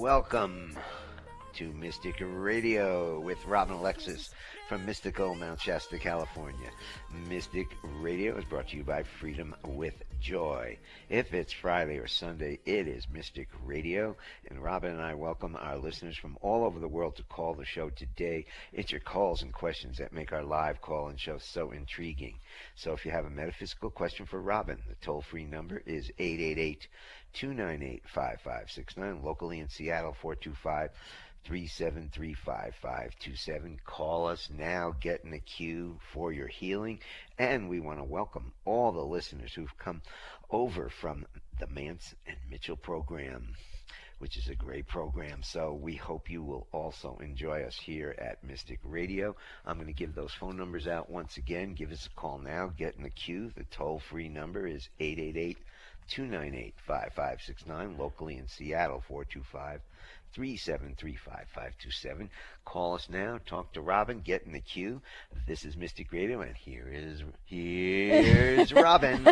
Welcome to Mystic Radio with Robin Alexis from mystical Mount Shasta, California. Mystic Radio is brought to you by Freedom with Joy. If it's Friday or Sunday, it is Mystic Radio. And Robin and I welcome our listeners from all over the world to call the show today. It's your calls and questions that make our live call and show so intriguing. So if you have a metaphysical question for Robin, the toll free number is 888 298 5569. Locally in Seattle, 425 3735527. Call us now, get in the queue for your healing. And we want to welcome all the listeners who've come over from the Mance and Mitchell program, which is a great program. So we hope you will also enjoy us here at Mystic Radio. I'm going to give those phone numbers out once again. Give us a call now, get in the queue. The toll free number is 888 298 5569, locally in Seattle, 425 373 5527. Call us now. Talk to Robin. Get in the queue. This is Mystic Radio, and here is here's Robin.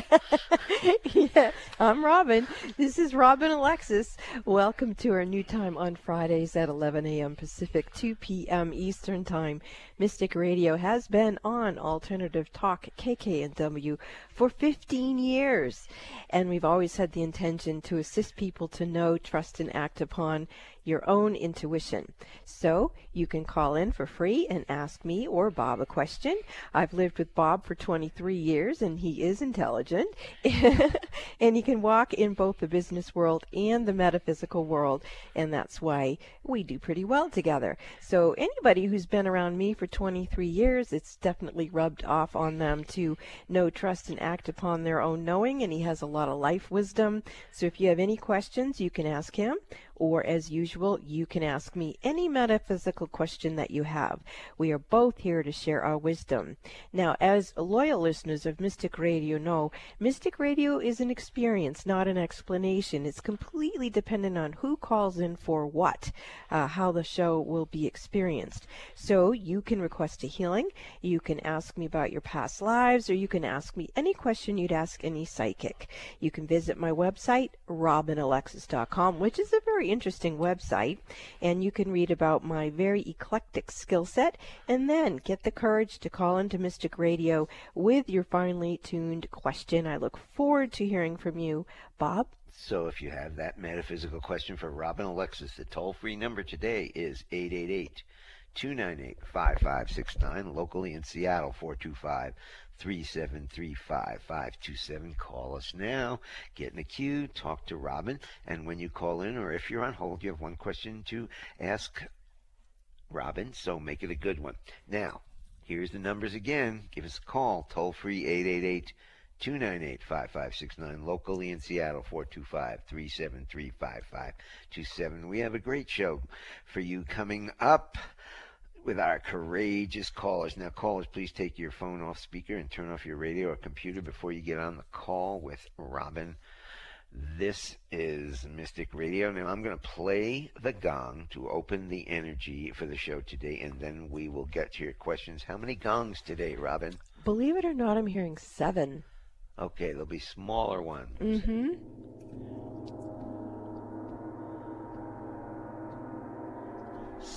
yeah, I'm Robin. This is Robin Alexis. Welcome to our new time on Fridays at 11 a.m. Pacific, 2 p.m. Eastern Time. Mystic Radio has been on Alternative Talk KKNW for 15 years, and we've always had the intention to assist people to know, trust, and act upon your own intuition. So you can call in for free and ask me or Bob a question. I've lived with Bob for 23 years and he is intelligent. and he can walk in both the business world and the metaphysical world. And that's why we do pretty well together. So anybody who's been around me for 23 years, it's definitely rubbed off on them to know, trust, and act upon their own knowing. And he has a lot of life wisdom. So if you have any questions, you can ask him or as usual, you can ask me any metaphysical question that you have. We are both here to share our wisdom. Now, as loyal listeners of Mystic Radio know, Mystic Radio is an experience, not an explanation. It's completely dependent on who calls in for what, uh, how the show will be experienced. So you can request a healing, you can ask me about your past lives, or you can ask me any question you'd ask any psychic. You can visit my website, robinalexis.com, which is a very interesting website, and you can read about my very eclectic skill set, and then get the courage to call into Mystic Radio with your finely tuned question. I look forward to hearing from you, Bob. So if you have that metaphysical question for Robin Alexis, the toll free number today is 888 298 5569, locally in Seattle, 425 3735527. Call us now. Get in the queue. Talk to Robin. And when you call in, or if you're on hold, you have one question to ask Robin. So make it a good one. Now, here's the numbers again. Give us a call. Toll free 888 298 5569. Locally in Seattle, 425 373 5527. We have a great show for you coming up with our courageous callers. Now, callers, please take your phone off speaker and turn off your radio or computer before you get on the call with Robin. This is Mystic Radio. Now, I'm going to play the gong to open the energy for the show today, and then we will get to your questions. How many gongs today, Robin? Believe it or not, I'm hearing seven. Okay, there'll be smaller ones. Mm-hmm.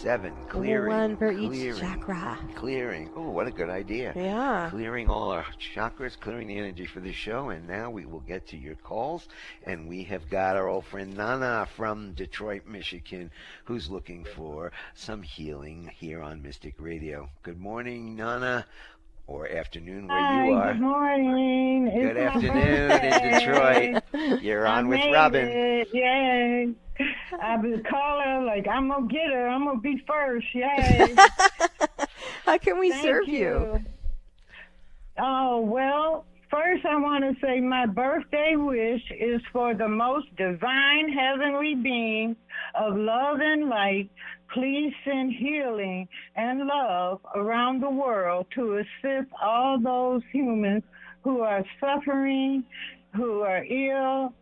Seven. Clearing. One for clearing, each chakra. Clearing. Oh, what a good idea. Yeah. Clearing all our chakras, clearing the energy for the show, and now we will get to your calls. And we have got our old friend Nana from Detroit, Michigan, who's looking for some healing here on Mystic Radio. Good morning, Nana. Or afternoon where Hi, you are. Good morning. Good It's afternoon in. Detroit. You're I on with Robin. It. Yay. I've been calling like I'm gonna get her. I'm gonna be first. Yay. How can we Thank serve you? Oh well. First, I want to say my birthday wish is for the most divine heavenly being of love and light. Please send healing and love around the world to assist all those humans who are suffering, who are ill,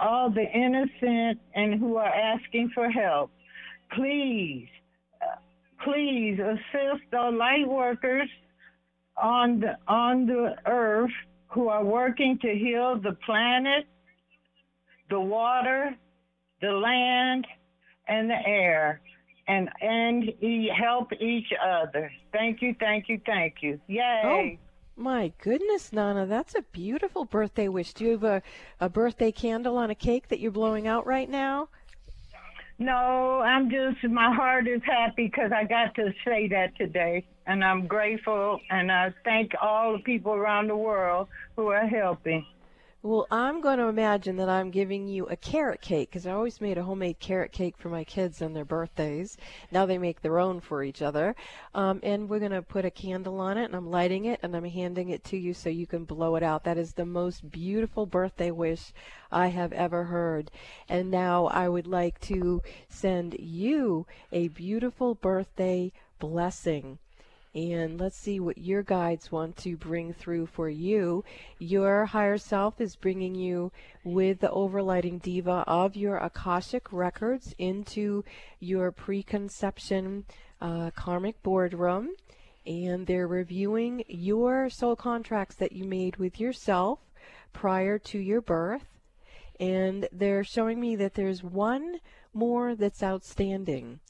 all the innocent, and who are asking for help. Please, please assist the light workers on the on the earth who are working to heal the planet, the water, the land, and the air and and help each other. Thank you, thank you, thank you. Yay. Oh. My goodness, Nana, that's a beautiful birthday wish. Do you have a, a birthday candle on a cake that you're blowing out right now? No, I'm just, my heart is happy because I got to say that today. And I'm grateful and I thank all the people around the world who are helping. Well, I'm going to imagine that I'm giving you a carrot cake because I always made a homemade carrot cake for my kids on their birthdays. Now they make their own for each other. Um, and we're going to put a candle on it and I'm lighting it and I'm handing it to you so you can blow it out. That is the most beautiful birthday wish I have ever heard. And now I would like to send you a beautiful birthday blessing and let's see what your guides want to bring through for you. Your higher self is bringing you with the overlighting diva of your Akashic records into your preconception uh, karmic boardroom. And they're reviewing your soul contracts that you made with yourself prior to your birth. And they're showing me that there's one more that's outstanding.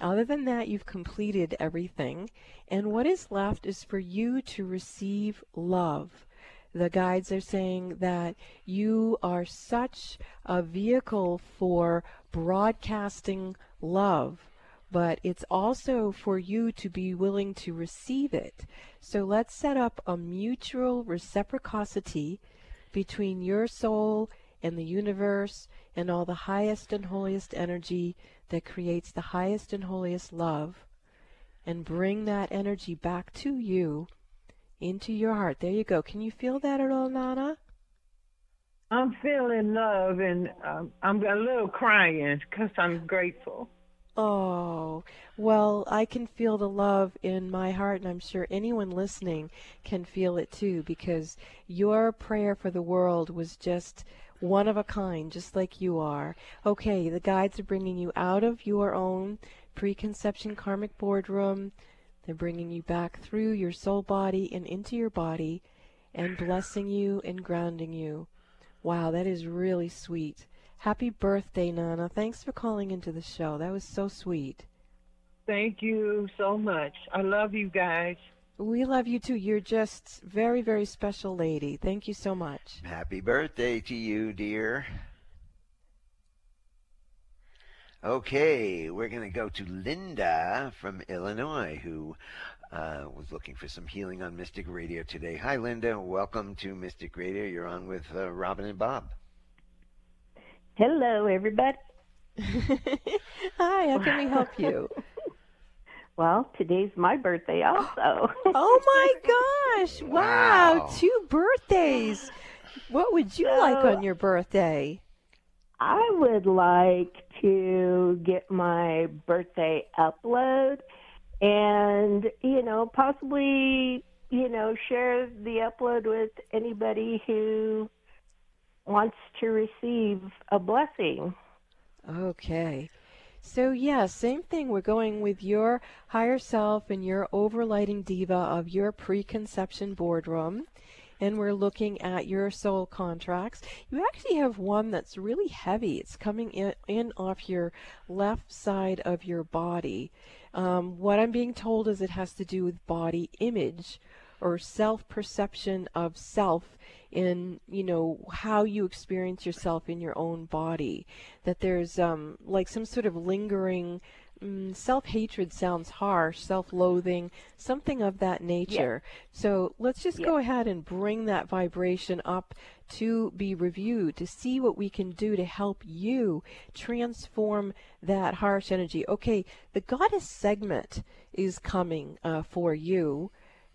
Other than that, you've completed everything. And what is left is for you to receive love. The guides are saying that you are such a vehicle for broadcasting love, but it's also for you to be willing to receive it. So let's set up a mutual reciprocity between your soul and the universe and all the highest and holiest energy that creates the highest and holiest love and bring that energy back to you into your heart. There you go. Can you feel that at all, Nana? I'm feeling love and um, I'm a little crying because I'm grateful. Oh, well, I can feel the love in my heart, and I'm sure anyone listening can feel it too, because your prayer for the world was just one of a kind, just like you are. Okay, the guides are bringing you out of your own preconception karmic boardroom. They're bringing you back through your soul body and into your body and blessing you and grounding you. Wow, that is really sweet. Happy birthday, Nana. Thanks for calling into the show. That was so sweet. Thank you so much. I love you guys. We love you too. You're just very, very special lady. Thank you so much. Happy birthday to you, dear. Okay, we're going to go to Linda from Illinois, who uh, was looking for some healing on Mystic Radio today. Hi, Linda. Welcome to Mystic Radio. You're on with uh, Robin and Bob. Hello, everybody. Hi, how can we help you? Well, today's my birthday also. oh my gosh. Wow. wow. Two birthdays. What would you so, like on your birthday? I would like to get my birthday upload and, you know, possibly, you know, share the upload with anybody who wants to receive a blessing. Okay. So, yeah, same thing. We're going with your higher self and your overlighting diva of your preconception boardroom. And we're looking at your soul contracts. You actually have one that's really heavy. It's coming in, in off your left side of your body. Um, what I'm being told is it has to do with body image or self perception of self in you know how you experience yourself in your own body that there's um, like some sort of lingering mm, self-hatred sounds harsh self-loathing something of that nature yeah. so let's just yeah. go ahead and bring that vibration up to be reviewed to see what we can do to help you transform that harsh energy okay the goddess Sekhmet is coming uh, for you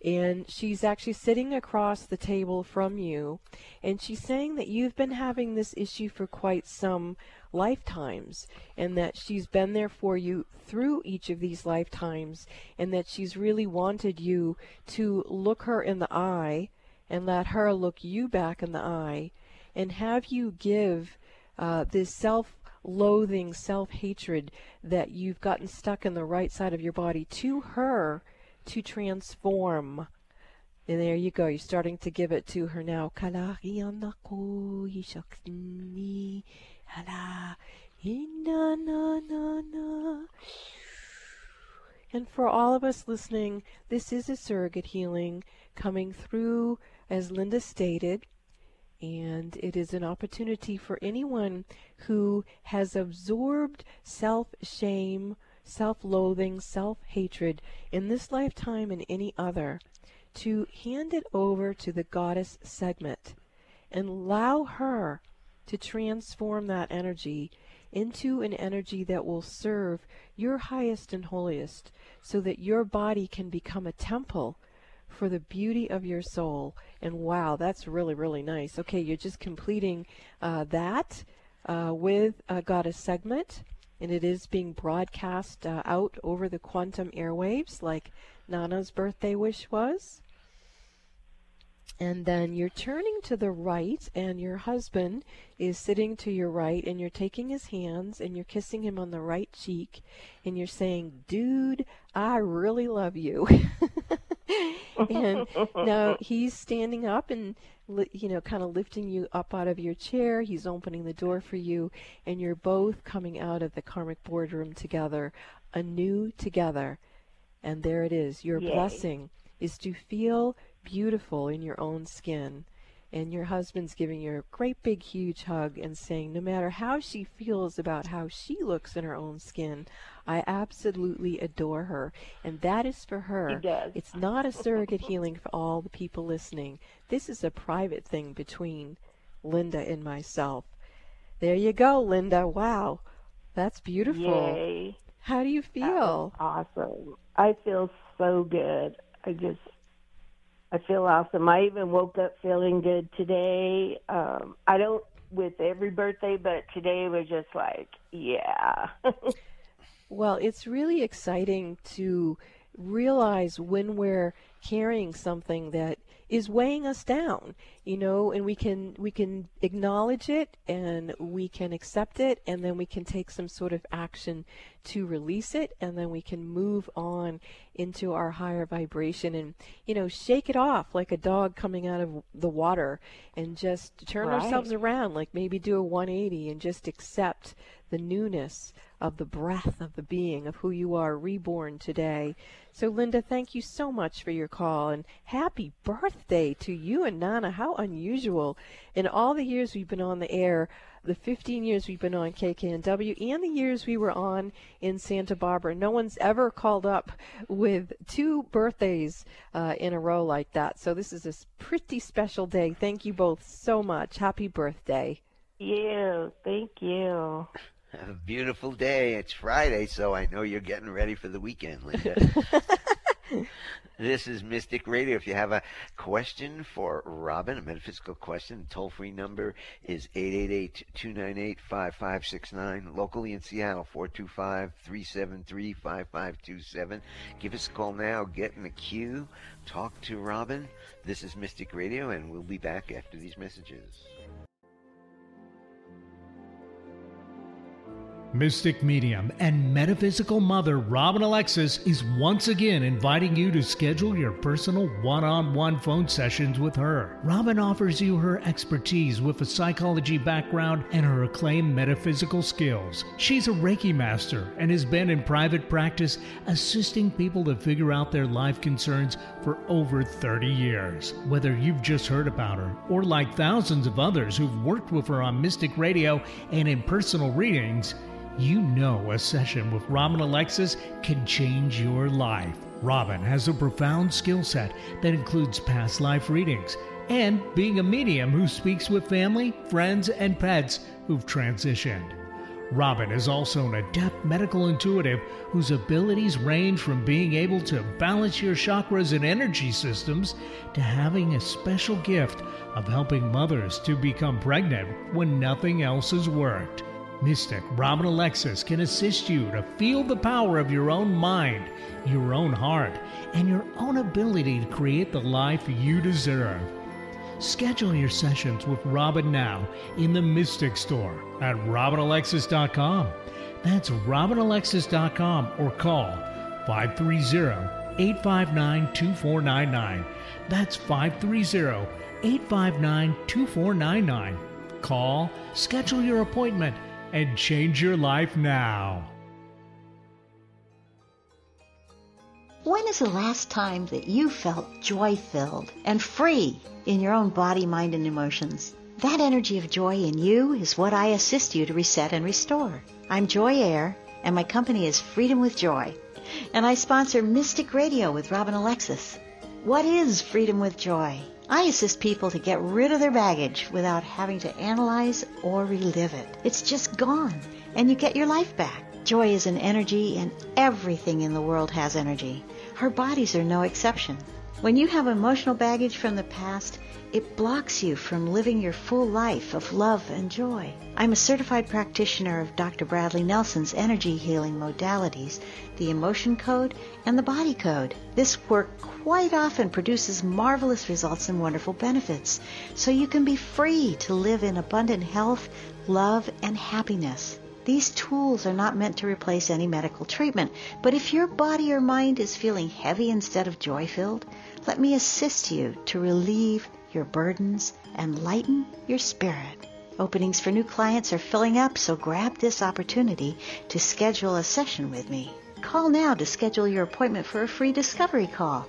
and she's actually sitting across the table from you and she's saying that you've been having this issue for quite some lifetimes and that she's been there for you through each of these lifetimes and that she's really wanted you to look her in the eye and let her look you back in the eye and have you give uh, this self loathing self hatred that you've gotten stuck in the right side of your body to her to transform. And there you go. You're starting to give it to her now. And for all of us listening, this is a surrogate healing coming through, as Linda stated, and it is an opportunity for anyone who has absorbed self shame, self loathing, self hatred in this lifetime and any other to hand it over to the goddess Sekhmet and allow her to transform that energy into an energy that will serve your highest and holiest so that your body can become a temple for the beauty of your soul. And wow, that's really, really nice. Okay, you're just completing uh, that uh, with uh, Goddess Sekhmet, and it is being broadcast uh, out over the quantum airwaves like Nana's birthday wish was. And then you're turning to the right and your husband is sitting to your right and you're taking his hands and you're kissing him on the right cheek and you're saying dude i really love you and now he's standing up and you know kind of lifting you up out of your chair he's opening the door for you and you're both coming out of the karmic boardroom together anew together and there it is your Yay. blessing is to feel beautiful in your own skin. And your husband's giving you a great big huge hug and saying, no matter how she feels about how she looks in her own skin, I absolutely adore her. And that is for her. He does. It's not a surrogate healing for all the people listening. This is a private thing between Linda and myself. There you go, Linda. Wow. That's beautiful. Yay. How do you feel? awesome. I feel so good. I just, I feel awesome. I even woke up feeling good today. Um, I don't with every birthday, but today was just like, yeah. Well, it's really exciting to realize when we're carrying something that is weighing us down, you know, and we can we can acknowledge it and we can accept it and then we can take some sort of action to release it and then we can move on into our higher vibration and you know, shake it off like a dog coming out of the water and just turn Right. ourselves around like maybe do a 180 and just accept the newness of the breath of the being of who you are reborn today. So, Linda, thank you so much for your call and happy birthday to you and Nana. How unusual. In all the years we've been on the air, the 15 years we've been on KKNW and the years we were on in Santa Barbara, no one's ever called up with two birthdays uh, in a row like that. So, this is a pretty special day. Thank you both so much. Happy birthday. you. Thank you. Have a beautiful day. It's Friday, so I know you're getting ready for the weekend, Linda. this is Mystic Radio. If you have a question for Robin, a metaphysical question, the toll free number is 888 298 5569. Locally in Seattle, 425 373 5527. Give us a call now. Get in the queue. Talk to Robin. This is Mystic Radio, and we'll be back after these messages. Mystic medium and metaphysical mother Robin Alexis is once again inviting you to schedule your personal one on one phone sessions with her. Robin offers you her expertise with a psychology background and her acclaimed metaphysical skills. She's a Reiki master and has been in private practice assisting people to figure out their life concerns for over 30 years. Whether you've just heard about her or like thousands of others who've worked with her on Mystic Radio and in personal readings, you know a session with Robin Alexis can change your life. Robin has a profound skill set that includes past life readings and being a medium who speaks with family, friends, and pets who've transitioned. Robin is also an adept medical intuitive whose abilities range from being able to balance your chakras and energy systems to having a special gift of helping mothers to become pregnant when nothing else has worked. Mystic Robin Alexis can assist you to feel the power of your own mind, your own heart, and your own ability to create the life you deserve. Schedule your sessions with Robin now in the Mystic Store at robinalexis.com. That's robinalexis.com or call 530-859-2499. That's 530-859-2499. Call, schedule your appointment, and change your life now. When is the last time that you felt joy filled and free in your own body, mind, and emotions? That energy of joy in you is what I assist you to reset and restore. I'm Joy Air, and my company is Freedom with Joy. And I sponsor Mystic Radio with Robin Alexis. What is Freedom with Joy? I assist people to get rid of their baggage without having to analyze or relive it. It's just gone, and you get your life back. Joy is an energy, and everything in the world has energy. Our bodies are no exception. When you have emotional baggage from the past, it blocks you from living your full life of love and joy. I'm a certified practitioner of Dr. Bradley Nelson's energy healing modalities, the emotion code, and the body code. This work quite often produces marvelous results and wonderful benefits, so you can be free to live in abundant health, love, and happiness. These tools are not meant to replace any medical treatment, but if your body or mind is feeling heavy instead of joy filled, let me assist you to relieve your burdens and lighten your spirit. Openings for new clients are filling up, so grab this opportunity to schedule a session with me. Call now to schedule your appointment for a free discovery call.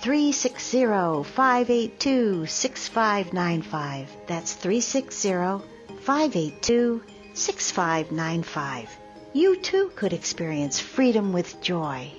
360-582-6595. That's 360-582-6595. You too could experience freedom with joy.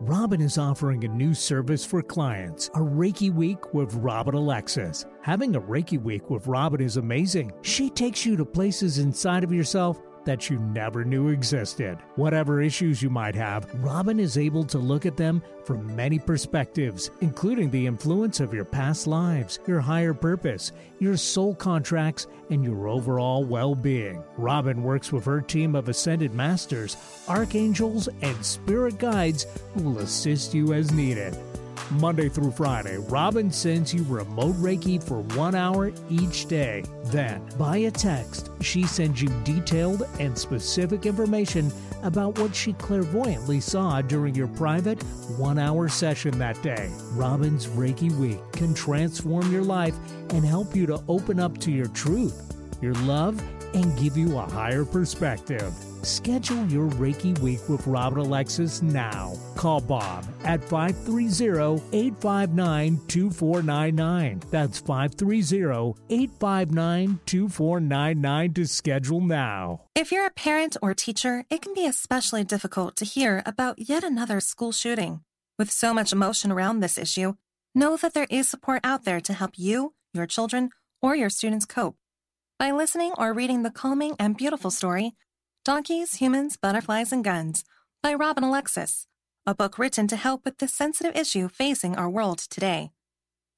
Robin is offering a new service for clients, a Reiki Week with Robin Alexis. Having a Reiki Week with Robin is amazing. She takes you to places inside of yourself that you never knew existed. Whatever issues you might have, Robin is able to look at them from many perspectives, including the influence of your past lives, your higher purpose, your soul contracts, and your overall well being. Robin works with her team of ascended masters, archangels, and spirit guides who will assist you as needed. Monday through Friday, Robin sends you remote Reiki for one hour each day. Then, by a text, she sends you detailed and specific information about what she clairvoyantly saw during your private one hour session that day. Robin's Reiki Week can transform your life and help you to open up to your truth, your love, and give you a higher perspective. Schedule your Reiki Week with Robin Alexis now. Call Bob at 530 859 2499. That's 530 859 2499 to schedule now. If you're a parent or teacher, it can be especially difficult to hear about yet another school shooting. With so much emotion around this issue, know that there is support out there to help you, your children, or your students cope. By listening or reading the calming and beautiful story, Donkeys, Humans, Butterflies, and Guns by Robin Alexis, a book written to help with this sensitive issue facing our world today.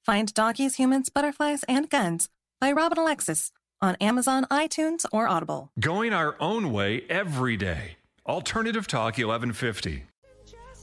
Find Donkeys, Humans, Butterflies, and Guns by Robin Alexis on Amazon, iTunes, or Audible. Going our own way every day. Alternative Talk 1150.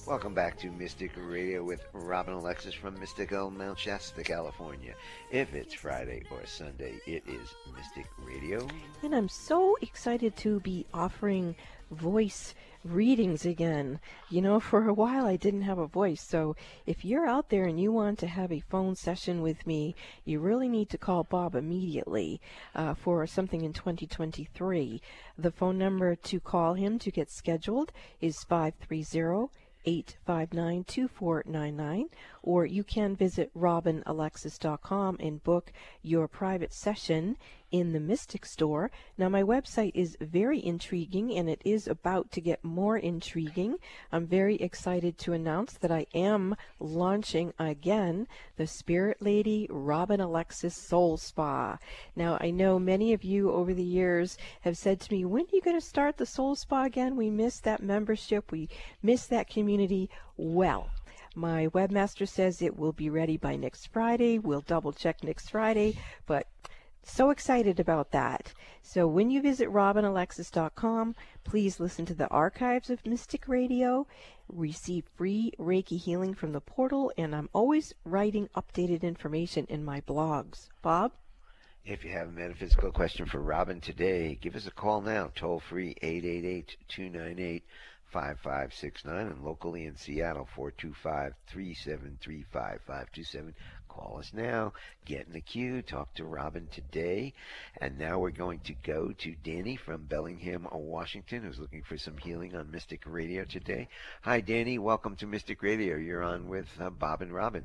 Welcome back to Mystic Radio with Robin Alexis from Mystical Mount Shasta, California. If it's Friday or Sunday, it is Mystic Radio. And I'm so excited to be offering voice readings again. You know, for a while I didn't have a voice, so if you're out there and you want to have a phone session with me, you really need to call Bob immediately uh, for something in 2023. The phone number to call him to get scheduled is 530 859 2499, or you can visit robinalexis.com and book your private session in the Mystic Store. Now, my website is very intriguing and it is about to get more intriguing. I'm very excited to announce that I am launching again the Spirit Lady Robin Alexis Soul Spa. Now, I know many of you over the years have said to me, When are you going to start the Soul Spa again? We miss that membership, we miss that community. Well, my webmaster says it will be ready by next Friday. We'll double check next Friday, but so excited about that. So when you visit robinalexis.com, please listen to the archives of Mystic Radio, receive free Reiki healing from the portal, and I'm always writing updated information in my blogs. Bob? If you have a metaphysical question for Robin today, give us a call now, toll free 888 298 5569 and locally in Seattle 425 373 5527. Call us now. Get in the queue. Talk to Robin today. And now we're going to go to Danny from Bellingham, Washington, who's looking for some healing on Mystic Radio today. Hi, Danny. Welcome to Mystic Radio. You're on with uh, Bob and Robin.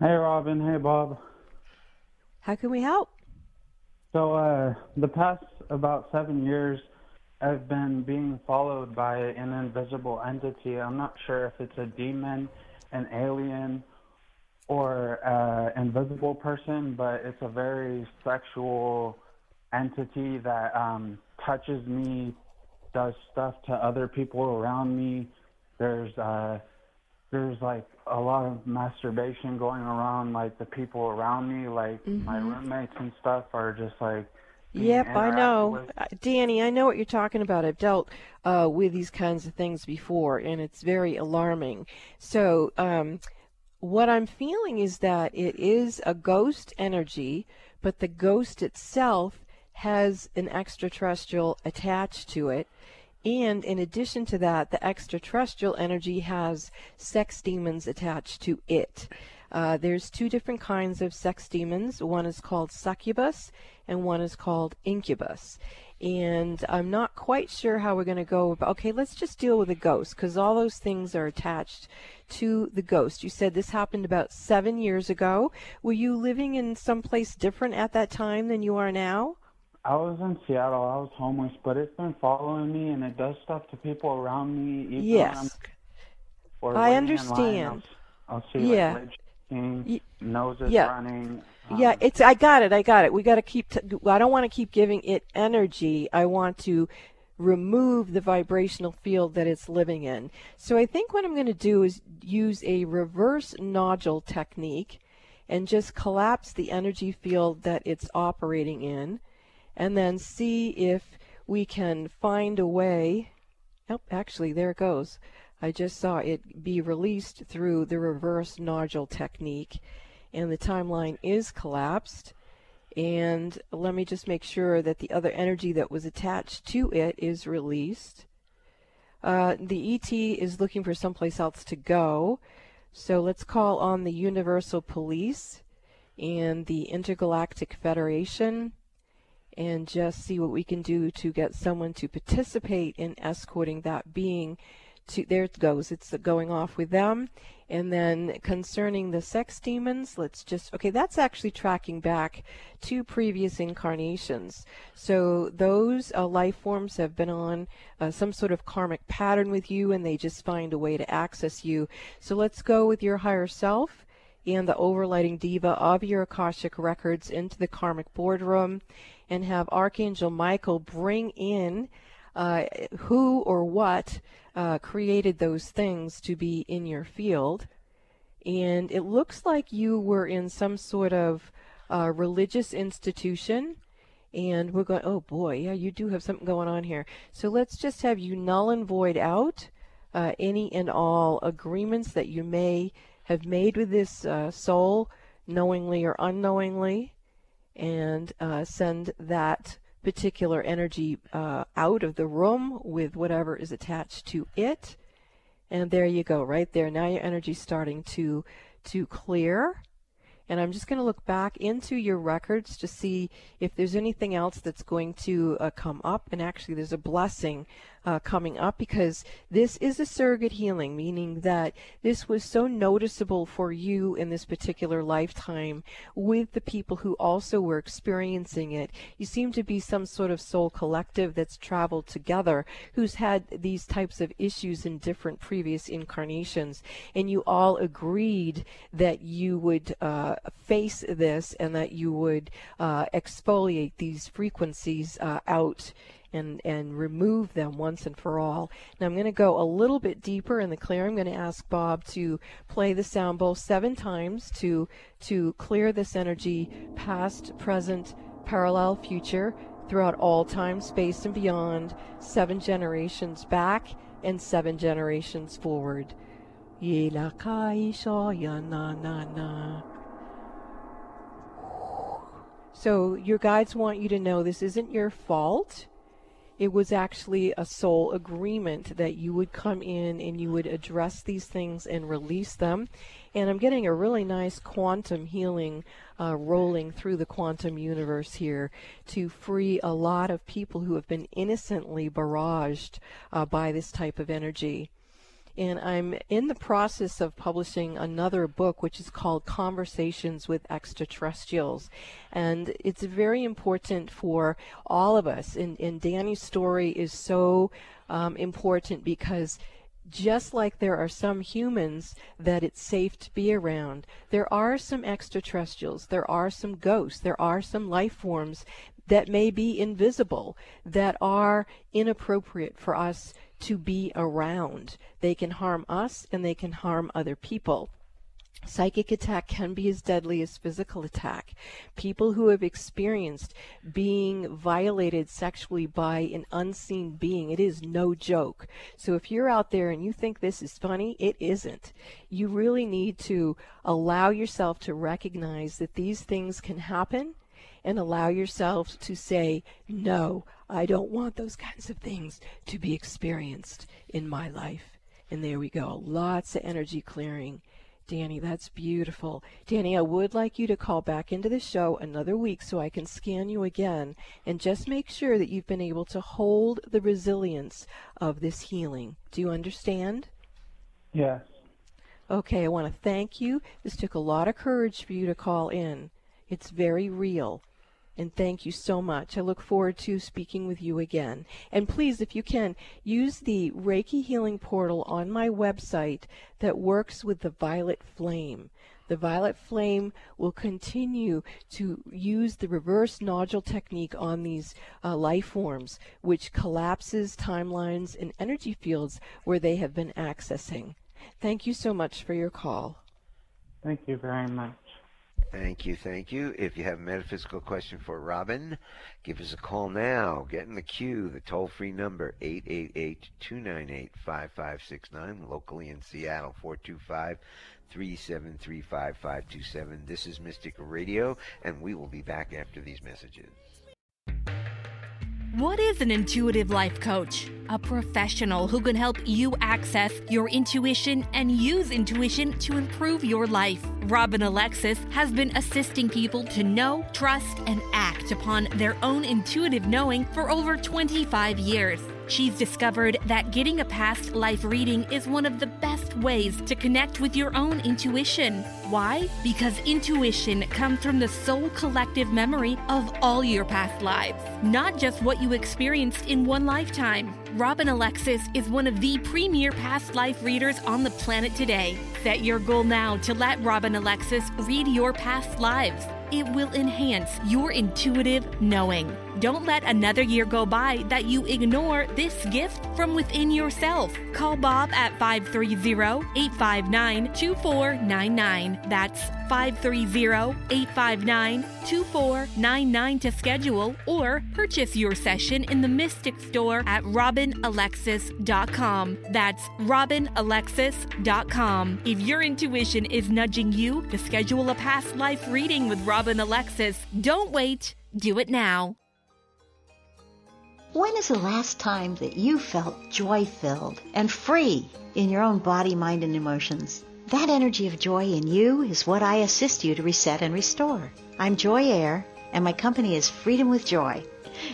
Hey, Robin. Hey, Bob. How can we help? So, uh, the past about seven years, I've been being followed by an invisible entity. I'm not sure if it's a demon, an alien, or uh, invisible person, but it's a very sexual entity that um, touches me, does stuff to other people around me. There's uh, there's like a lot of masturbation going around. Like the people around me, like mm-hmm. my roommates and stuff, are just like. Yep, I know, with. Uh, Danny. I know what you're talking about. I've dealt uh, with these kinds of things before, and it's very alarming. So, um, what I'm feeling is that it is a ghost energy, but the ghost itself has an extraterrestrial attached to it. And in addition to that, the extraterrestrial energy has sex demons attached to it. Uh, there's two different kinds of sex demons. One is called succubus, and one is called incubus and I'm not quite sure how we're going to go. About, okay, let's just deal with the ghost because all those things are attached to the ghost. You said this happened about seven years ago. Were you living in some place different at that time than you are now? I was in Seattle. I was homeless, but it's been following me and it does stuff to people around me. Even yes, I understand. I'll, I'll, see yeah. like y- noses yeah. running. Um, yeah, it's. I got it. I got it. We got to keep. T- I don't want to keep giving it energy. I want to remove the vibrational field that it's living in. So I think what I'm going to do is use a reverse nodule technique and just collapse the energy field that it's operating in and then see if we can find a way. Oh, actually, there it goes. I just saw it be released through the reverse nodule technique and the timeline is collapsed. And let me just make sure that the other energy that was attached to it is released. Uh, the ET is looking for someplace else to go. So let's call on the Universal Police and the Intergalactic Federation and just see what we can do to get someone to participate in escorting that being to there it goes. It's going off with them. And then concerning the sex demons let's just okay that's actually tracking back to previous incarnations. So those uh, life forms have been on uh, some sort of karmic pattern with you and they just find a way to access you. So let's go with your higher self and the overlighting diva of your akashic records into the karmic boardroom and have archangel michael bring in uh, who or what uh, created those things to be in your field. And it looks like you were in some sort of uh, religious institution. And we're going, oh boy, yeah, you do have something going on here. So let's just have you null and void out uh, any and all agreements that you may have made with this uh, soul, knowingly or unknowingly, and uh, send that particular energy uh, out of the room with whatever is attached to it. And there you go, right there. Now your energy's starting to to clear. And I'm just going to look back into your records to see if there's anything else that's going to uh, come up. And actually, there's a blessing uh, coming up because this is a surrogate healing, meaning that this was so noticeable for you in this particular lifetime with the people who also were experiencing it. You seem to be some sort of soul collective that's traveled together who's had these types of issues in different previous incarnations, and you all agreed that you would uh, face this and that you would uh, exfoliate these frequencies uh, out and, and remove them once and for all. Now I'm going to go a little bit deeper in the clear. I'm going to ask Bob to play the sound bowl seven times to, to clear this energy past, present, parallel, future, throughout all time, space, and beyond, seven generations back and seven generations forward. So your guides want you to know this isn't your fault. It was actually a soul agreement that you would come in and you would address these things and release them. And I'm getting a really nice quantum healing uh, rolling through the quantum universe here to free a lot of people who have been innocently barraged uh, by this type of energy and I'm in the process of publishing another book, which is called Conversations with Extraterrestrials. And it's very important for all of us. And, and Danny's story is so um, important because just like there are some humans that it's safe to be around, there are some extraterrestrials, there are some ghosts, there are some life forms that may be invisible, that are inappropriate for us to be around. They can harm us and they can harm other people. Psychic attack can be as deadly as physical attack. People who have experienced being violated sexually by an unseen being, it is no joke. So if you're out there and you think this is funny, it isn't. You really need to allow yourself to recognize that these things can happen and allow yourself to say, no, I don't want those kinds of things to be experienced in my life. And there we go. Lots of energy clearing. Danny, that's beautiful. Danny, I would like you to call back into the show another week so I can scan you again and just make sure that you've been able to hold the resilience of this healing. Do you understand? Yes. Okay, I want to thank you. This took a lot of courage for you to call in. It's very real. And thank you so much. I look forward to speaking with you again. And please, if you can, use the Reiki Healing Portal on my website that works with the violet flame. The violet flame will continue to use the reverse nodule technique on these uh, life forms, which collapses timelines and energy fields where they have been accessing. Thank you so much for your call. Thank you very much. Thank you, thank you. If you have a metaphysical question for Robin, give us a call now. Get in the queue. The toll free number, 888 298 5569, locally in Seattle, 425 373 5527. This is Mystic Radio, and we will be back after these messages. What is an intuitive life coach? A professional who can help you access your intuition and use intuition to improve your life. Robin Alexis has been assisting people to know, trust, and act upon their own intuitive knowing for over 25 years. She's discovered that getting a past life reading is one of the best ways to connect with your own intuition. Why? Because intuition comes from the soul collective memory of all your past lives, not just what you experienced in one lifetime. Robin Alexis is one of the premier past life readers on the planet today. Set your goal now to let Robin Alexis read your past lives. It will enhance your intuitive knowing. Don't let another year go by that you ignore this gift from within yourself. Call Bob at 530-859-2499. That's 530-859-2499 to schedule or purchase your session in the Mystic store at robinalexis.com. That's robinalexis.com. If your intuition is nudging you to schedule a past life reading with Robin Alexis, don't wait. Do it now. When is the last time that you felt joy filled and free in your own body, mind, and emotions? That energy of joy in you is what I assist you to reset and restore. I'm Joy Air, and my company is Freedom with Joy.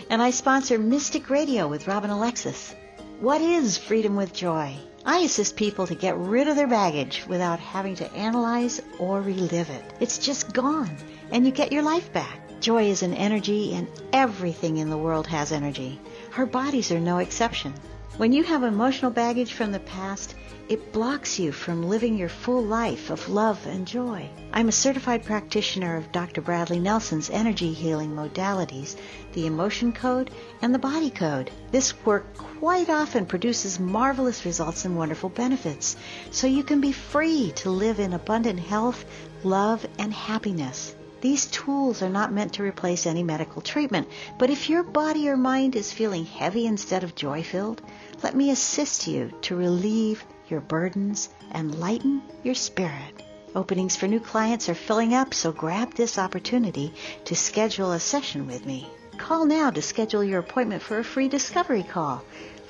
And I sponsor Mystic Radio with Robin Alexis. What is Freedom with Joy? I assist people to get rid of their baggage without having to analyze or relive it. It's just gone, and you get your life back. Joy is an energy, and everything in the world has energy. Our bodies are no exception. When you have emotional baggage from the past, it blocks you from living your full life of love and joy. I'm a certified practitioner of Dr. Bradley Nelson's energy healing modalities, the emotion code, and the body code. This work quite often produces marvelous results and wonderful benefits, so you can be free to live in abundant health, love, and happiness. These tools are not meant to replace any medical treatment, but if your body or mind is feeling heavy instead of joy filled, let me assist you to relieve your burdens and lighten your spirit. Openings for new clients are filling up, so grab this opportunity to schedule a session with me. Call now to schedule your appointment for a free discovery call.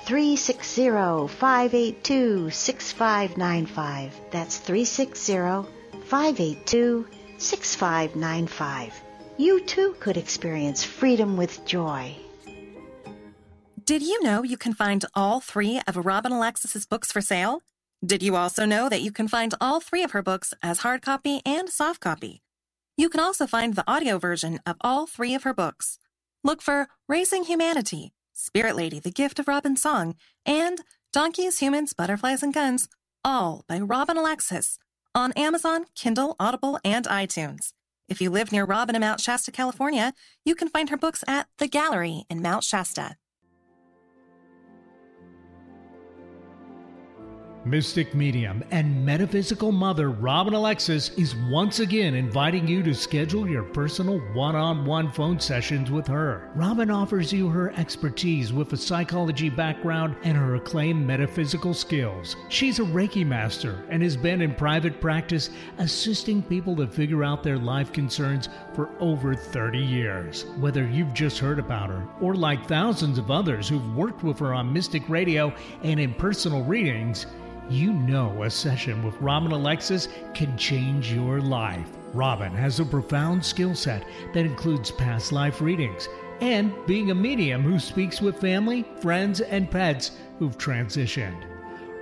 360-582-6595. That's 360-582-6595. You too could experience freedom with joy. Did you know you can find all three of Robin Alexis's books for sale? Did you also know that you can find all three of her books as hard copy and soft copy? You can also find the audio version of all three of her books. Look for Raising Humanity, Spirit Lady, The Gift of Robin Song, and Donkeys, Humans, Butterflies, and Guns, all by Robin Alexis, on Amazon, Kindle, Audible, and iTunes. If you live near Robin in Mount Shasta, California, you can find her books at The Gallery in Mount Shasta. Mystic medium and metaphysical mother Robin Alexis is once again inviting you to schedule your personal one on one phone sessions with her. Robin offers you her expertise with a psychology background and her acclaimed metaphysical skills. She's a Reiki master and has been in private practice assisting people to figure out their life concerns for over 30 years. Whether you've just heard about her or like thousands of others who've worked with her on Mystic Radio and in personal readings, you know a session with Robin Alexis can change your life. Robin has a profound skill set that includes past life readings and being a medium who speaks with family, friends, and pets who've transitioned.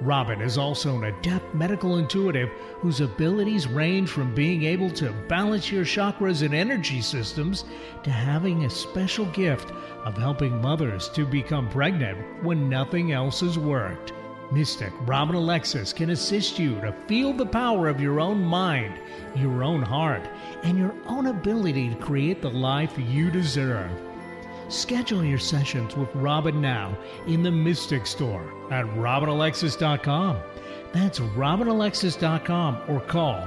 Robin is also an adept medical intuitive whose abilities range from being able to balance your chakras and energy systems to having a special gift of helping mothers to become pregnant when nothing else has worked. Mystic Robin Alexis can assist you to feel the power of your own mind, your own heart, and your own ability to create the life you deserve. Schedule your sessions with Robin now in the Mystic Store at robinalexis.com. That's robinalexis.com or call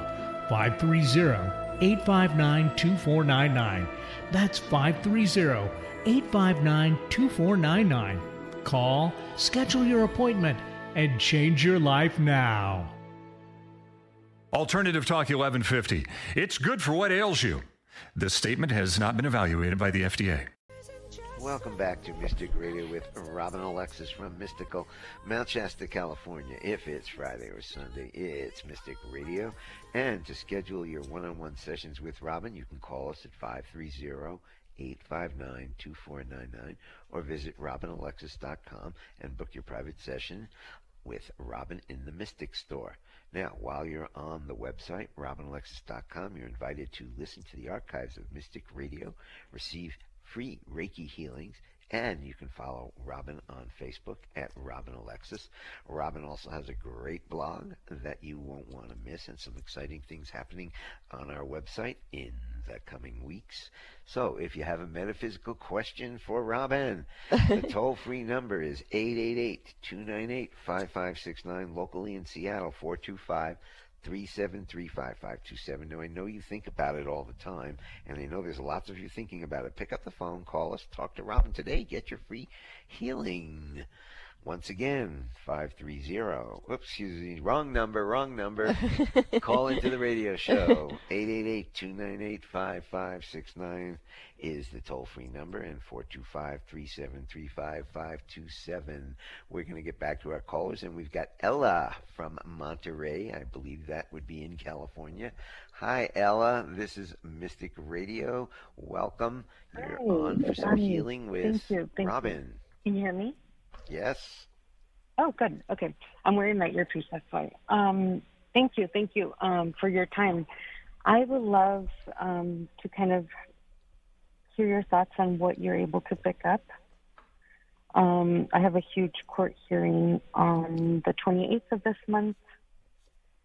530-859-2499. That's 530-859-2499. Call, schedule your appointment, and change your life now. Alternative Talk 1150. It's good for what ails you. This statement has not been evaluated by the FDA. Welcome back to Mystic Radio with Robin Alexis from Mystical Mount Shasta, California. If it's Friday or Sunday, it's Mystic Radio. And to schedule your one on one sessions with Robin, you can call us at 530 859 2499 or visit robinalexis.com and book your private session with Robin in the Mystic Store. Now, while you're on the website, robinalexis.com, you're invited to listen to the archives of Mystic Radio, receive free Reiki healings, and you can follow Robin on Facebook at Robin Alexis. Robin also has a great blog that you won't want to miss, and some exciting things happening on our website in the coming weeks. So if you have a metaphysical question for Robin, the toll free number is 888 298 5569, locally in Seattle, 425 3735527. Now, I know you think about it all the time, and I know there's lots of you thinking about it. Pick up the phone, call us, talk to Robin today, get your free healing. Once again, 530. Oops, excuse me, wrong number, wrong number. Call into the radio show. 888-298-5569 is the toll-free number, and 425-373-5527. We're going to get back to our callers, and we've got Ella from Monterey. I believe that would be in California. Hi, Ella. This is Mystic Radio. Welcome. You're Hi, on for some healing with Thank you, thank you. Can you hear me? Yes. Oh, good. Okay. I'm wearing my earpiece. That's why. Um, thank you. Thank you um, for your time. I would love um, to kind of hear your thoughts on what you're able to pick up. Um, I have a huge court hearing on the 28th of this month,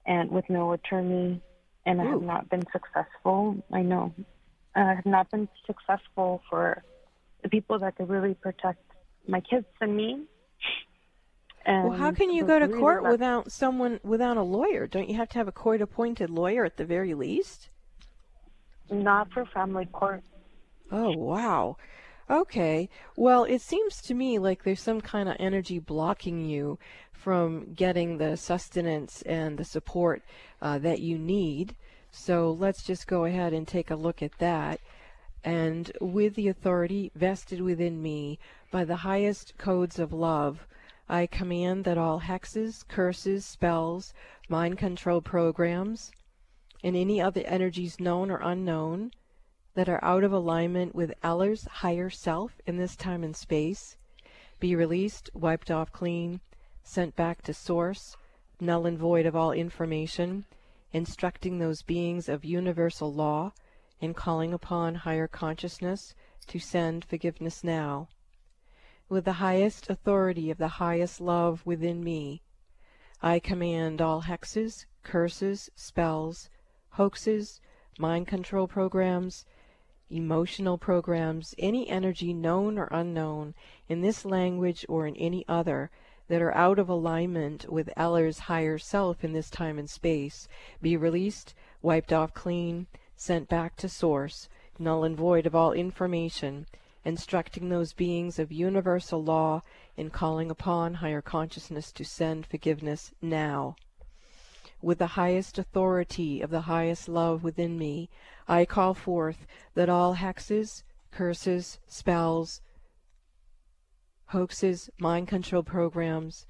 and with no attorney, and I have not been successful. I know I have not been successful for the people that could really protect my kids and me. Well, how can you go to really court without someone without a lawyer? Don't you have to have a court-appointed lawyer at the very least? Not for family court. Oh, wow. Okay. Well, it seems to me like there's some kind of energy blocking you from getting the sustenance and the support uh, that you need. So let's just go ahead and take a look at that. and with the authority vested within me by the highest codes of love, I command that all hexes, curses, spells, mind control programs, and any other energies known or unknown that are out of alignment with Ella's higher self in this time and space be released, wiped off clean, sent back to source, null and void of all information, instructing those beings of universal law and calling upon higher consciousness to send forgiveness now with the highest authority of the highest love within me, I command all hexes, curses, spells, hoaxes, mind control programs, emotional programs, any energy known or unknown in this language or in any other that are out of alignment with Ella's higher self in this time and space, be released, wiped off clean, sent back to source, null and void of all information, instructing those beings of universal law in calling upon higher consciousness to send forgiveness now. With the highest authority of the highest love within me, I call forth that all hexes, curses, spells, hoaxes, mind control programs,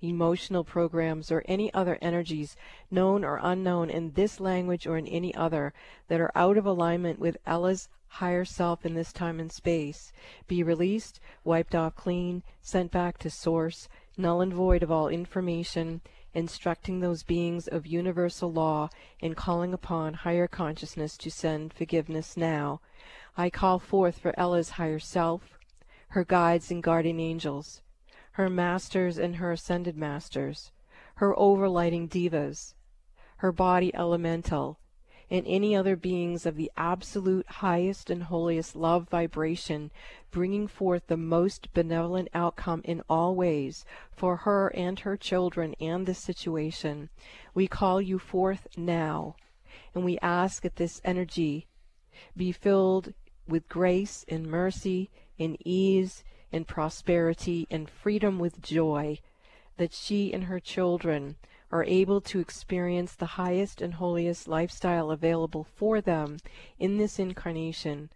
emotional programs, or any other energies, known or unknown in this language or in any other, that are out of alignment with Ella's higher self in this time and space, be released, wiped off clean, sent back to source, null and void of all information, instructing those beings of universal law in calling upon higher consciousness to send forgiveness now. I call forth for Ella's higher self, her guides and guardian angels, her masters and her ascended masters, her overlighting devas, her body elemental, and any other beings of the absolute highest and holiest love vibration, bringing forth the most benevolent outcome in all ways for her and her children and this situation. We call you forth now, and we ask that this energy be filled with grace and mercy and ease and prosperity and freedom with joy, that she and her children are able to experience the highest and holiest lifestyle available for them in this incarnation,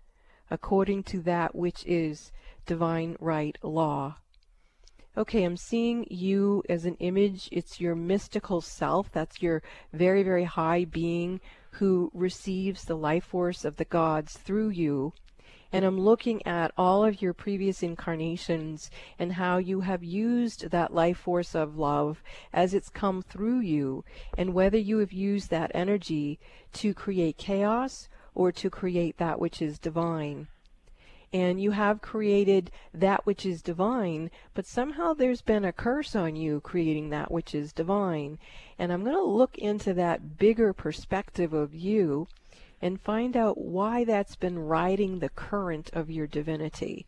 according to that which is divine right law. Okay, I'm seeing you as an image. It's your mystical self. That's your very, very high being who receives the life force of the gods through you and I'm looking at all of your previous incarnations and how you have used that life force of love as it's come through you, and whether you have used that energy to create chaos or to create that which is divine. And you have created that which is divine, but somehow there's been a curse on you creating that which is divine. And I'm going to look into that bigger perspective of you and find out why that's been riding the current of your divinity.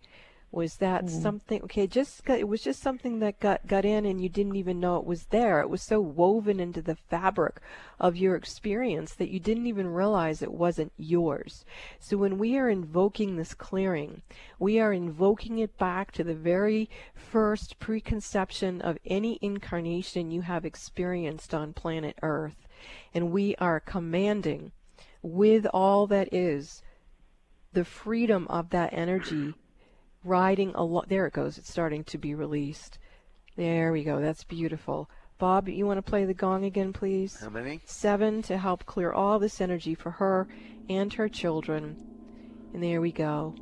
Was that mm. something? Okay, just got, it was just something that got got in, and you didn't even know it was there. It was so woven into the fabric of your experience that you didn't even realize it wasn't yours. So when we are invoking this clearing, we are invoking it back to the very first preconception of any incarnation you have experienced on planet Earth, and we are commanding with all that is, the freedom of that energy riding along. There it goes. It's starting to be released. There we go. That's beautiful. Bob, you want to play the gong again, please? How many? Seven to help clear all this energy for her and her children. And there we go.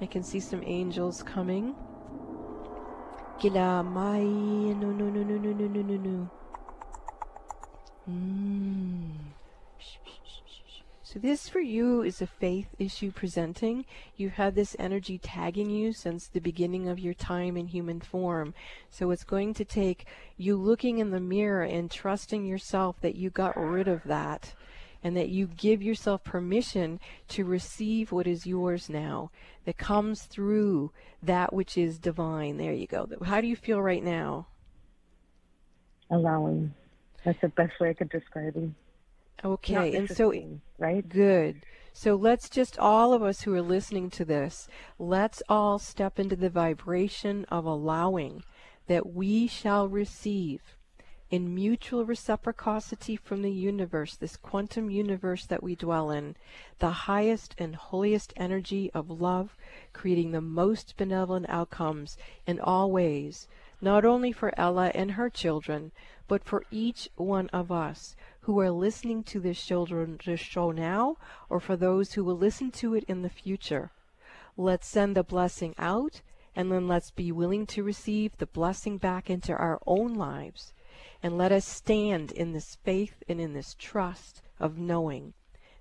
I can see some angels coming. Mai no no no no no no no no no. So this for you is a faith issue presenting. You've had this energy tagging you since the beginning of your time in human form. So it's going to take you looking in the mirror and trusting yourself that you got rid of that and that you give yourself permission to receive what is yours now that comes through that which is divine. There you go. How do you feel right now? Allowing. That's the best way I could describe it. Okay, and so right? Good. So let's just all of us who are listening to this, let's all step into the vibration of allowing that we shall receive in mutual reciprocity from the universe, this quantum universe that we dwell in, the highest and holiest energy of love, creating the most benevolent outcomes in all ways, not only for Ella and her children, but for each one of us who are listening to this show now, or for those who will listen to it in the future. Let's send the blessing out, and then let's be willing to receive the blessing back into our own lives. And let us stand in this faith and in this trust of knowing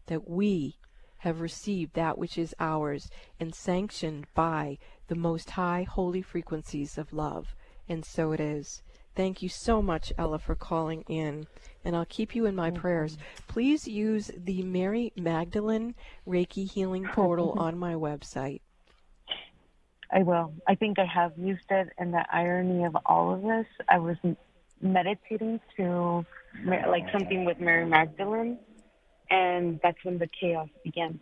that we have received that which is ours and sanctioned by the most high holy frequencies of love. And so it is. Thank you so much, Ella, for calling in. And I'll keep you in my mm-hmm. prayers. Please use the Mary Magdalene Reiki Healing Portal on my website. I will. I think I have used it, and the irony of all of this, I was meditating to like something with Mary Magdalene, and that's when the chaos began.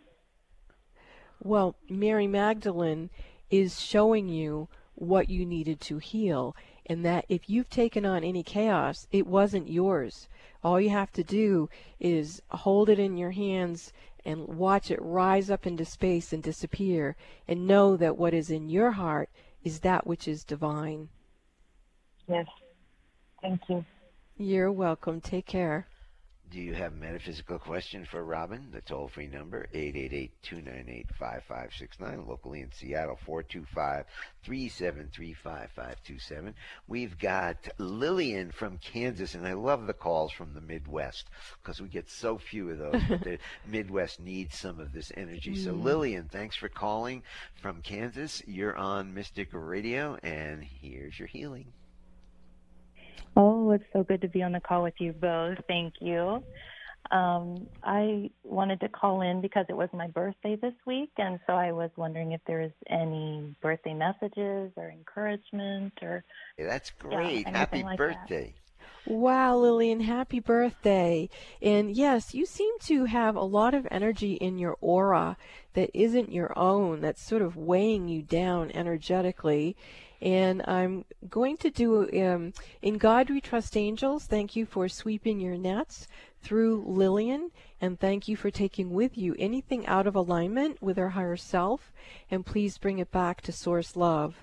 Well, Mary Magdalene is showing you what you needed to heal, and that if you've taken on any chaos, it wasn't yours. All you have to do is hold it in your hands and watch it rise up into space and disappear, and know that what is in your heart is that which is divine. Yes. Thank you. You're welcome. Take care. Do you have a metaphysical question for Robin? The toll free number, 888 298 5569, locally in Seattle, 425 373 5527. We've got Lillian from Kansas, and I love the calls from the Midwest because we get so few of those, but the Midwest needs some of this energy. So, mm. Lillian, thanks for calling from Kansas. You're on Mystic Radio, and here's your healing. Oh, it's so good to be on the call with you both. Thank you. Um, I wanted to call in because it was my birthday this week, and so I was wondering if there was any birthday messages or encouragement or. that's great. Yeah, Happy like birthday. That. Wow, Lillian, happy birthday. And yes, you seem to have a lot of energy in your aura that isn't your own, that's sort of weighing you down energetically and I'm going to do um, In God We Trust Angels. Thank you for sweeping your nets through Lillian, and thank you for taking with you anything out of alignment with our higher self, and please bring it back to Source Love.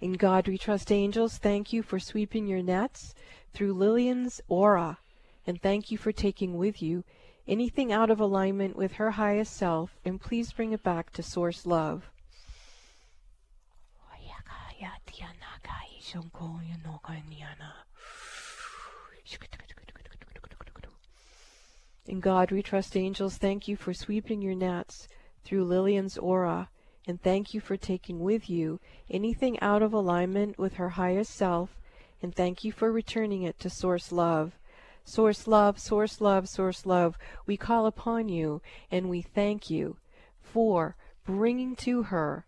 In God We Trust Angels, thank you for sweeping your nets through Lillian's aura, and thank you for taking with you anything out of alignment with her highest self, and please bring it back to Source Love. In God we trust angels, thank you for sweeping your nets through Lillian's aura, and thank you for taking with you anything out of alignment with her highest self, and thank you for returning it to Source Love. Source Love, Source Love, Source Love, we call upon you, and we thank you for bringing to her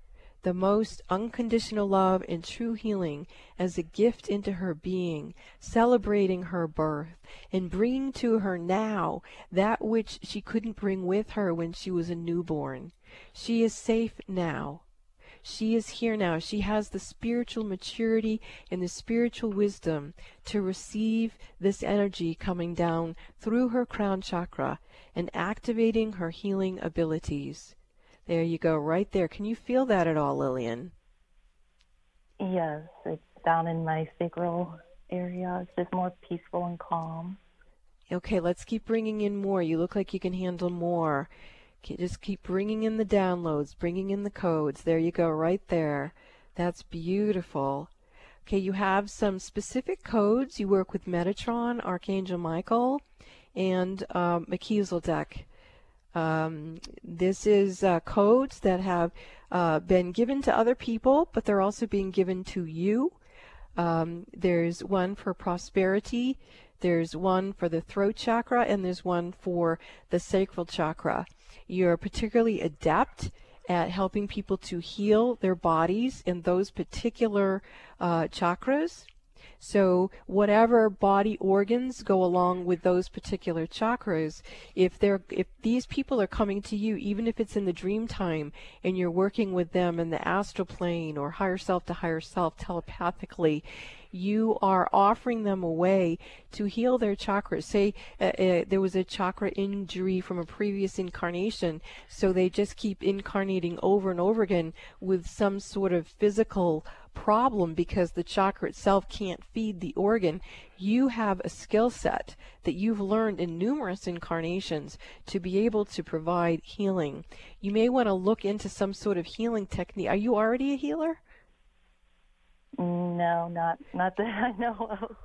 the most unconditional love and true healing as a gift into her being, celebrating her birth, and bringing to her now that which she couldn't bring with her when she was a newborn. She is safe now. She is here now. She has the spiritual maturity and the spiritual wisdom to receive this energy coming down through her crown chakra and activating her healing abilities. There you go, right there. Can you feel that at all, Lillian? Yes, it's down in my sacral area. It's just more peaceful and calm. Okay, let's keep bringing in more. You look like you can handle more. Just keep bringing in the downloads, bringing in the codes. There you go, right there. That's beautiful. Okay, you have some specific codes. You work with Metatron, Archangel Michael, and um, deck. Um, this is uh, codes that have uh, been given to other people, but they're also being given to you. Um, there's one for prosperity, there's one for the throat chakra, and there's one for the sacral chakra. You're particularly adept at helping people to heal their bodies in those particular uh, chakras. So whatever body organs go along with those particular chakras, if they're if these people are coming to you, even if it's in the dream time and you're working with them in the astral plane or higher self to higher self telepathically, you are offering them a way to heal their chakras. Say uh, uh, there was a chakra injury from a previous incarnation, so they just keep incarnating over and over again with some sort of physical problem because the chakra itself can't feed the organ. You have a skill set that you've learned in numerous incarnations to be able to provide healing. You may want to look into some sort of healing technique. Are you already a healer? No, not not that I know of.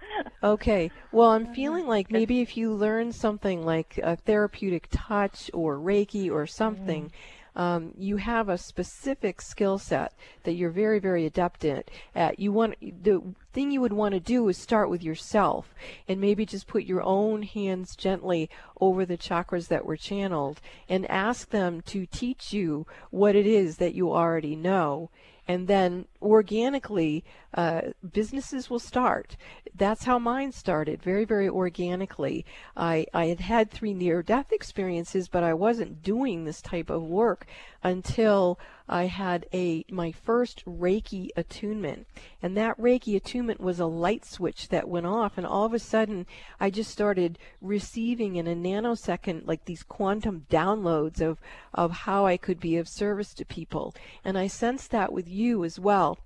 Okay. Well, I'm feeling like maybe if you learn something like a therapeutic touch or Reiki or something, mm. Um, you have a specific skill set that you're very, very adept at. At you want the thing you would want to do is start with yourself and maybe just put your own hands gently over the chakras that were channeled and ask them to teach you what it is that you already know and then organically uh, businesses will start. That's how mine started, very, very organically. I, I had had three near death experiences, but I wasn't doing this type of work until I had a my first Reiki attunement. And that Reiki attunement was a light switch that went off and all of a sudden I just started receiving in a nanosecond like these quantum downloads of of how I could be of service to people. And I sensed that with you as well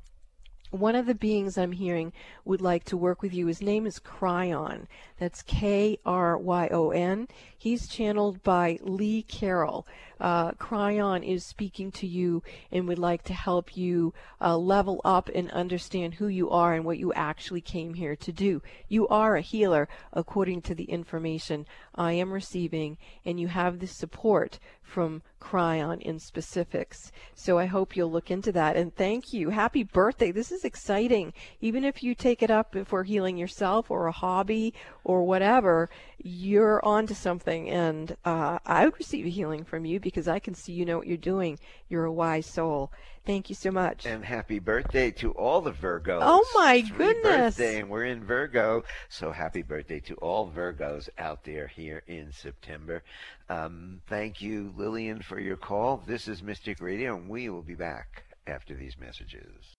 one of the beings I'm hearing would like to work with you. His name is Kryon. That's K R Y O N. He's channeled by Lee Carroll. Uh, Kryon is speaking to you and would like to help you uh, level up and understand who you are and what you actually came here to do. You are a healer according to the information I am receiving, and you have the support from Kryon in specifics. So I hope you'll look into that. And thank you. Happy birthday. This is exciting. Even if you take it up for healing yourself or a hobby or whatever, you're on to something. And uh, I would receive a healing from you because I can see you know what you're doing. You're a wise soul. Thank you so much. And happy birthday to all the Virgos. Oh my Three goodness. Birthday, and we're in Virgo. So happy birthday to all Virgos out there here in September. Um, thank you, Lillian, for your call. This is Mystic Radio, and we will be back after these messages.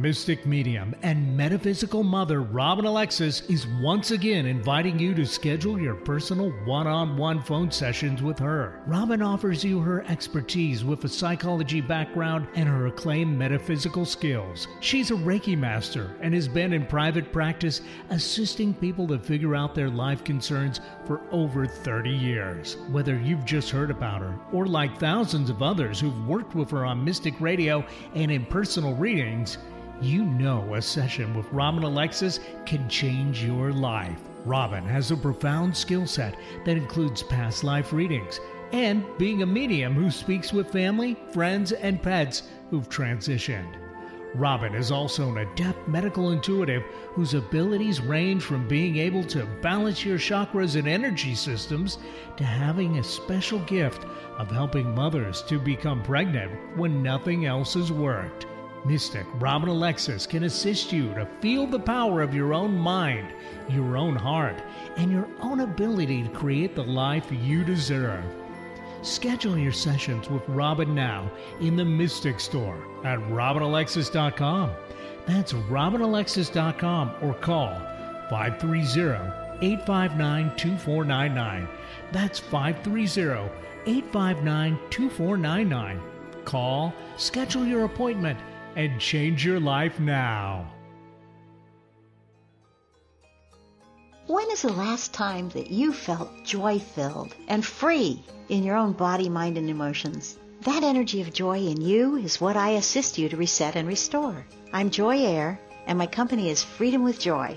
Mystic medium and metaphysical mother Robin Alexis is once again inviting you to schedule your personal one on one phone sessions with her. Robin offers you her expertise with a psychology background and her acclaimed metaphysical skills. She's a Reiki master and has been in private practice assisting people to figure out their life concerns for over 30 years. Whether you've just heard about her or like thousands of others who've worked with her on Mystic Radio and in personal readings, you know a session with Robin Alexis can change your life. Robin has a profound skill set that includes past life readings and being a medium who speaks with family, friends, and pets who've transitioned. Robin is also an adept medical intuitive whose abilities range from being able to balance your chakras and energy systems to having a special gift of helping mothers to become pregnant when nothing else has worked. Mystic Robin Alexis can assist you to feel the power of your own mind, your own heart, and your own ability to create the life you deserve. Schedule your sessions with Robin now in the Mystic Store at robinalexis.com. That's robinalexis.com or call 530-859-2499. That's 530-859-2499. Call, schedule your appointment, and change your life now. When is the last time that you felt joy filled and free in your own body, mind, and emotions? That energy of joy in you is what I assist you to reset and restore. I'm Joy Air, and my company is Freedom with Joy.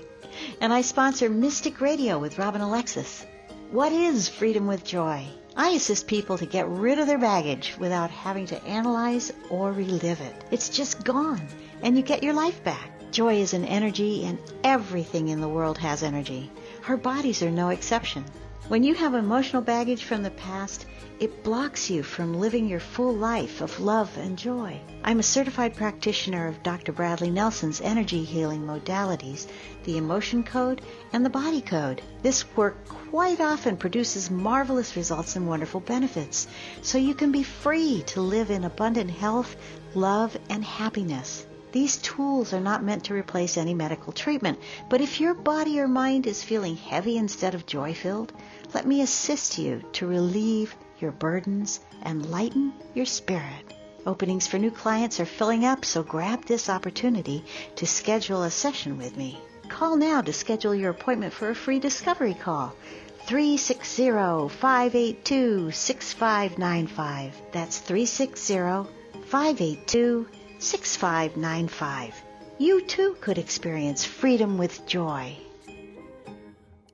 And I sponsor Mystic Radio with Robin Alexis. What is Freedom with Joy? I assist people to get rid of their baggage without having to analyze or relive it. It's just gone, and you get your life back. Joy is an energy, and everything in the world has energy. Our bodies are no exception. When you have emotional baggage from the past, it blocks you from living your full life of love and joy. I'm a certified practitioner of Dr. Bradley Nelson's energy healing modalities, the emotion code and the body code. This work quite often produces marvelous results and wonderful benefits, so you can be free to live in abundant health, love, and happiness. These tools are not meant to replace any medical treatment, but if your body or mind is feeling heavy instead of joy filled, let me assist you to relieve your burdens and lighten your spirit. Openings for new clients are filling up, so grab this opportunity to schedule a session with me. Call now to schedule your appointment for a free discovery call. 360-582-6595. That's 360-582-6595. You too could experience freedom with joy.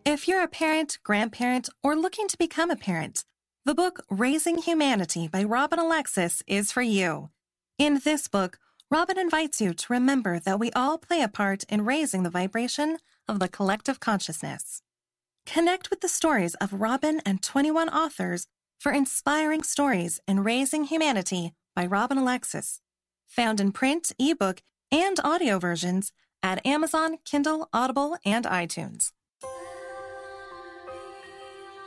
If you're a parent, grandparent, or looking to become a parent, the book Raising Humanity by Robin Alexis is for you. In this book, Robin invites you to remember that we all play a part in raising the vibration of the collective consciousness. Connect with the stories of Robin and 21 authors for inspiring stories in Raising Humanity by Robin Alexis, found in print, ebook, and audio versions at Amazon, Kindle, Audible, and iTunes.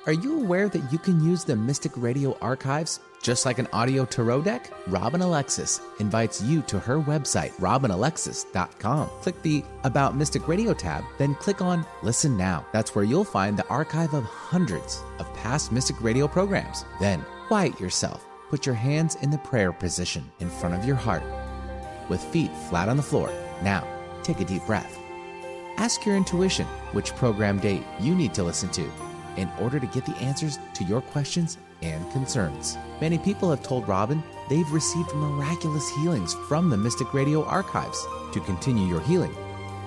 Are you aware that you can use the Mystic Radio archives just like an audio tarot deck? Robin Alexis invites you to her website, robinalexis.com. Click the About Mystic Radio tab, then click on Listen Now. That's where you'll find the archive of hundreds of past Mystic Radio programs. Then quiet yourself. Put your hands in the prayer position in front of your heart with feet flat on the floor. Now, take a deep breath. Ask your intuition which program date you need to listen to in order to get the answers to your questions and concerns. Many people have told Robin they've received miraculous healings from the Mystic Radio archives. To continue your healing,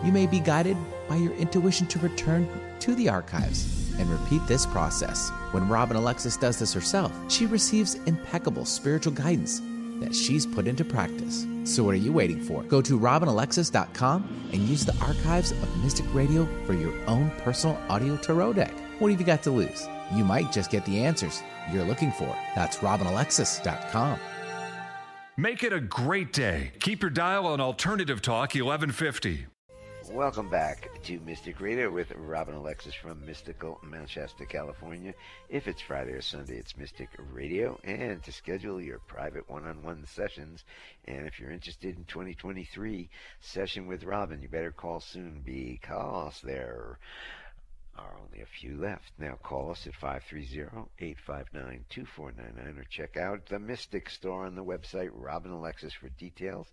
you may be guided by your intuition to return to the archives and repeat this process. When Robin Alexis does this herself, she receives impeccable spiritual guidance that she's put into practice. So what are you waiting for? Go to robinalexis.com and use the archives of Mystic Radio for your own personal audio tarot deck. What have you got to lose? You might just get the answers you're looking for. That's robinalexis.com. Make it a great day. Keep your dial on Alternative Talk 1150. Welcome back to Mystic Radio with Robin Alexis from Mystical Mount Shasta, California. If it's Friday or Sunday, it's Mystic Radio. And to schedule your private one on one sessions, and if you're interested in 2023 session with Robin, you better call soon because there are only a few left. Now call us at 530-859-2499 or check out the Mystic store on the website Robin Alexis for details.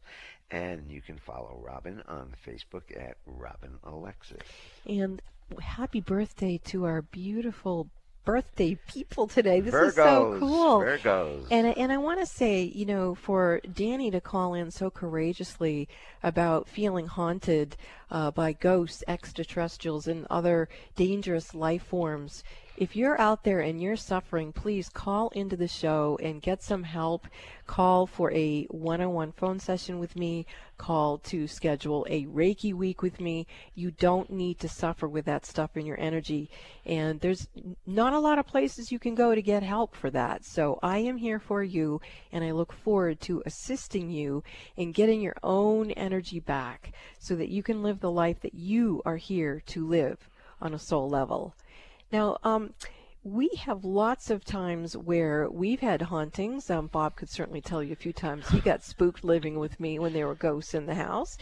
And you can follow Robin on Facebook at Robin Alexis. And happy birthday to our beautiful birthday people today. This Virgos, is so cool. Virgos. And I- and I want to say, you know, for Danny to call in so courageously about feeling haunted uh, by ghosts, extraterrestrials, and other dangerous life forms. If you're out there and you're suffering, please call into the show and get some help. Call for a one on one phone session with me. Call to schedule a Reiki week with me. You don't need to suffer with that stuff in your energy. And there's not a lot of places you can go to get help for that. So I am here for you, and I look forward to assisting you in getting your own energy back so that you can live the life that you are here to live on a soul level. Now, um, we have lots of times where we've had hauntings. Um, Bob could certainly tell you a few times he got spooked living with me when there were ghosts in the house.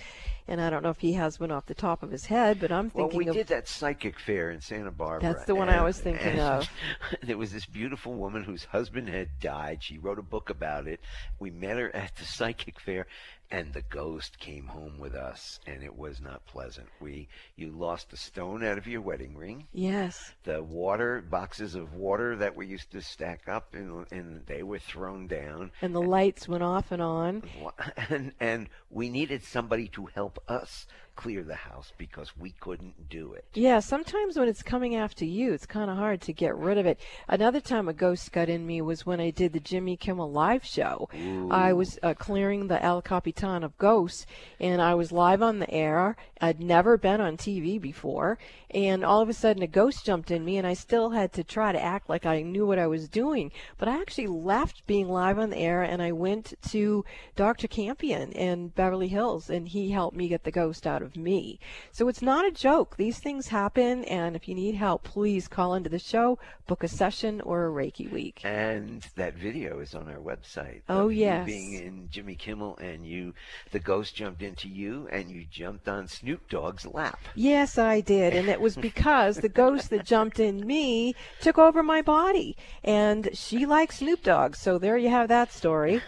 And I don't know if he has one off the top of his head, but I'm thinking. Well, we of did that psychic fair in Santa Barbara. That's the one I was thinking and of. There was this beautiful woman whose husband had died. She wrote a book about it. We met her at the psychic fair, and the ghost came home with us, and it was not pleasant. We, you lost a stone out of your wedding ring. Yes. The water boxes of water that we used to stack up, and, and they were thrown down. And the lights went off and on. And and we needed somebody to help us clear the house because we couldn't do it. Yeah, sometimes when it's coming after you, it's kind of hard to get rid of it. Another time a ghost got in me was when I did the Jimmy Kimmel live show. I was uh, clearing the El Capitan of ghosts, and I was live on the air, I'd never been on TV before, and all of a sudden a ghost jumped in me, and I still had to try to act like I knew what I was doing. But I actually left being live on the air, and I went to Dr. Campion in Beverly Hills, and he helped me get the ghost out of me. So it's not a joke. These things happen, and if you need help, please call into the show, book a session or a Reiki week. And that video is on our website. Oh, yes. being in Jimmy Kimmel, and you, the ghost jumped into you, and you jumped on Snoop Dogg's lap. Yes, I did. And it was because the ghost that jumped in me took over my body. And she likes Snoop Dogg. So there you have that story.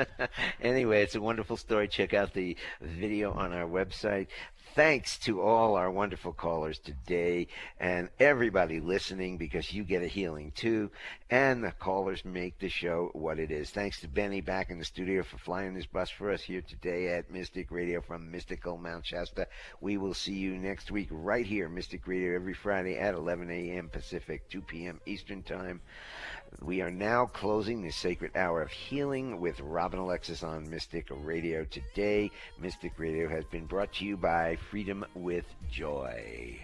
anyway, it's a wonderful story. Check out the video on our website. Thanks to all our wonderful callers today and everybody listening because you get a healing too. And the callers make the show what it is. Thanks to Benny back in the studio for flying this bus for us here today at Mystic Radio from Mystical Mount Shasta. We will see you next week right here, Mystic Radio, every Friday at 11 a.m. Pacific, 2 p.m. Eastern Time. We are now closing the sacred hour of healing with Robin Alexis on Mystic Radio. Today, Mystic Radio has been brought to you by Freedom with Joy.